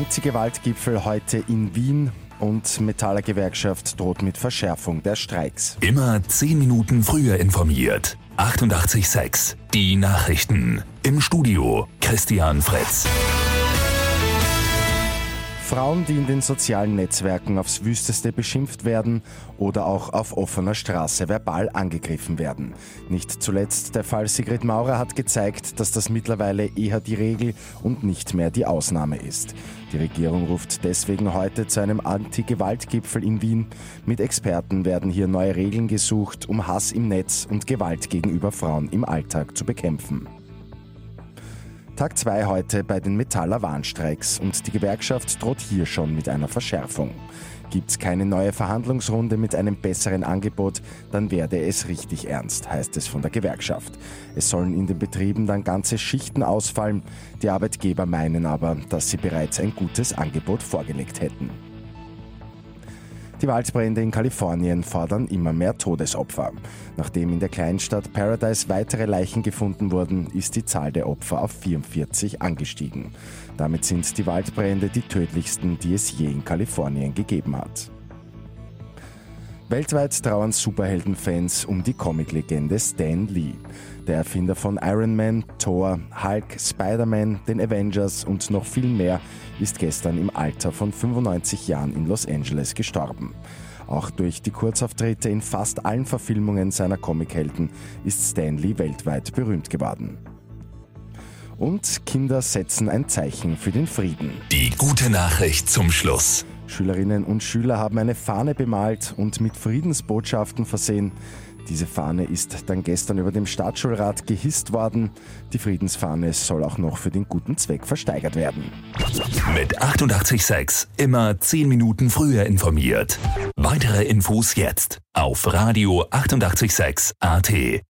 Anti-Gewalt-Gipfel heute in Wien und Metaller Gewerkschaft droht mit Verschärfung der Streiks. Immer 10 Minuten früher informiert. 88.6 Die Nachrichten. Im Studio Christian Fritz. Frauen, die in den sozialen Netzwerken aufs Wüsteste beschimpft werden oder auch auf offener Straße verbal angegriffen werden. Nicht zuletzt der Fall Sigrid Maurer hat gezeigt, dass das mittlerweile eher die Regel und nicht mehr die Ausnahme ist. Die Regierung ruft deswegen heute zu einem Anti-Gewalt-Gipfel in Wien. Mit Experten werden hier neue Regeln gesucht, um Hass im Netz und Gewalt gegenüber Frauen im Alltag zu bekämpfen. Tag 2 heute bei den Metaller Warnstreiks und die Gewerkschaft droht hier schon mit einer Verschärfung. Gibt es keine neue Verhandlungsrunde mit einem besseren Angebot, dann werde es richtig ernst, heißt es von der Gewerkschaft. Es sollen in den Betrieben dann ganze Schichten ausfallen. Die Arbeitgeber meinen aber, dass sie bereits ein gutes Angebot vorgelegt hätten. Die Waldbrände in Kalifornien fordern immer mehr Todesopfer. Nachdem in der Kleinstadt Paradise weitere Leichen gefunden wurden, ist die Zahl der Opfer auf 44 angestiegen. Damit sind die Waldbrände die tödlichsten, die es je in Kalifornien gegeben hat. Weltweit trauern Superheldenfans um die Comiclegende Stan Lee. Der Erfinder von Iron Man, Thor, Hulk, Spider-Man, den Avengers und noch viel mehr ist gestern im Alter von 95 Jahren in Los Angeles gestorben. Auch durch die Kurzauftritte in fast allen Verfilmungen seiner Comichelden ist Stan Lee weltweit berühmt geworden. Und Kinder setzen ein Zeichen für den Frieden. Die gute Nachricht zum Schluss. Schülerinnen und Schüler haben eine Fahne bemalt und mit Friedensbotschaften versehen. Diese Fahne ist dann gestern über dem Staatsschulrat gehisst worden. Die Friedensfahne soll auch noch für den guten Zweck versteigert werden. Mit 886 immer 10 Minuten früher informiert. Weitere Infos jetzt auf Radio 886 AT.